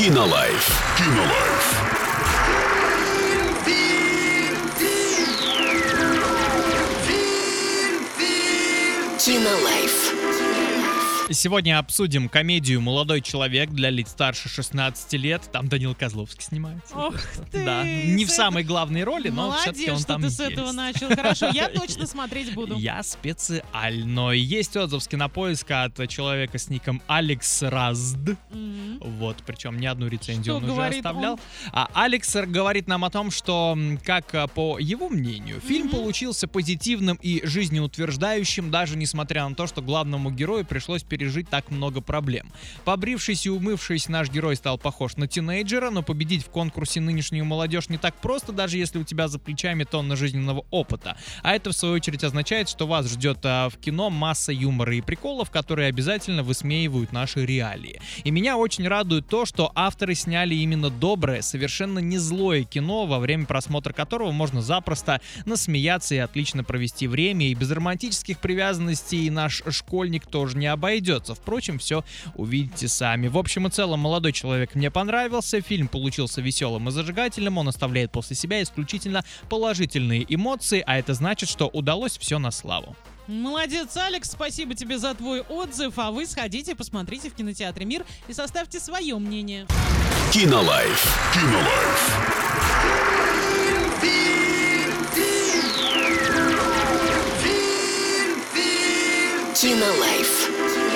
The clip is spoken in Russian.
Кинолайф. Кинолайф. Кинолайф. Сегодня обсудим комедию «Молодой человек» для лиц старше 16 лет. Там Данил Козловский снимается. Ох ты! Да, не в самой главной роли, но Молодец, все-таки он что там ты есть. с этого начал. Хорошо, я точно смотреть буду. Я специально. Есть отзыв с кинопоиска от человека с ником Алекс Разд. Вот, причем ни одну рецензию Что он уже оставлял. он? А Алекс говорит нам о том, что, как а, по его мнению, фильм Мгм. получился позитивным и жизнеутверждающим, даже несмотря на то, что главному герою пришлось пережить так много проблем. Побрившись и умывшись, наш герой стал похож на тинейджера, но победить в конкурсе нынешнюю молодежь не так просто, даже если у тебя за плечами тонна жизненного опыта. А это, в свою очередь, означает, что вас ждет а, в кино масса юмора и приколов, которые обязательно высмеивают наши реалии. И меня очень радует то, что авторы сняли именно доброе, совершенно не злое кино, во время просмотра которого можно запросто насмеяться и отлично провести время, и без романтических привязанностей наш школьник тоже не обойдется. Впрочем, все увидите сами. В общем и целом, молодой человек мне понравился, фильм получился веселым и зажигательным, он оставляет после себя исключительно положительные эмоции, а это значит, что удалось все на славу. Молодец, Алекс, спасибо тебе за твой отзыв, а вы сходите, посмотрите в кинотеатре «Мир» и составьте свое мнение. Кинолайф. Кинолайф. Кинолайф.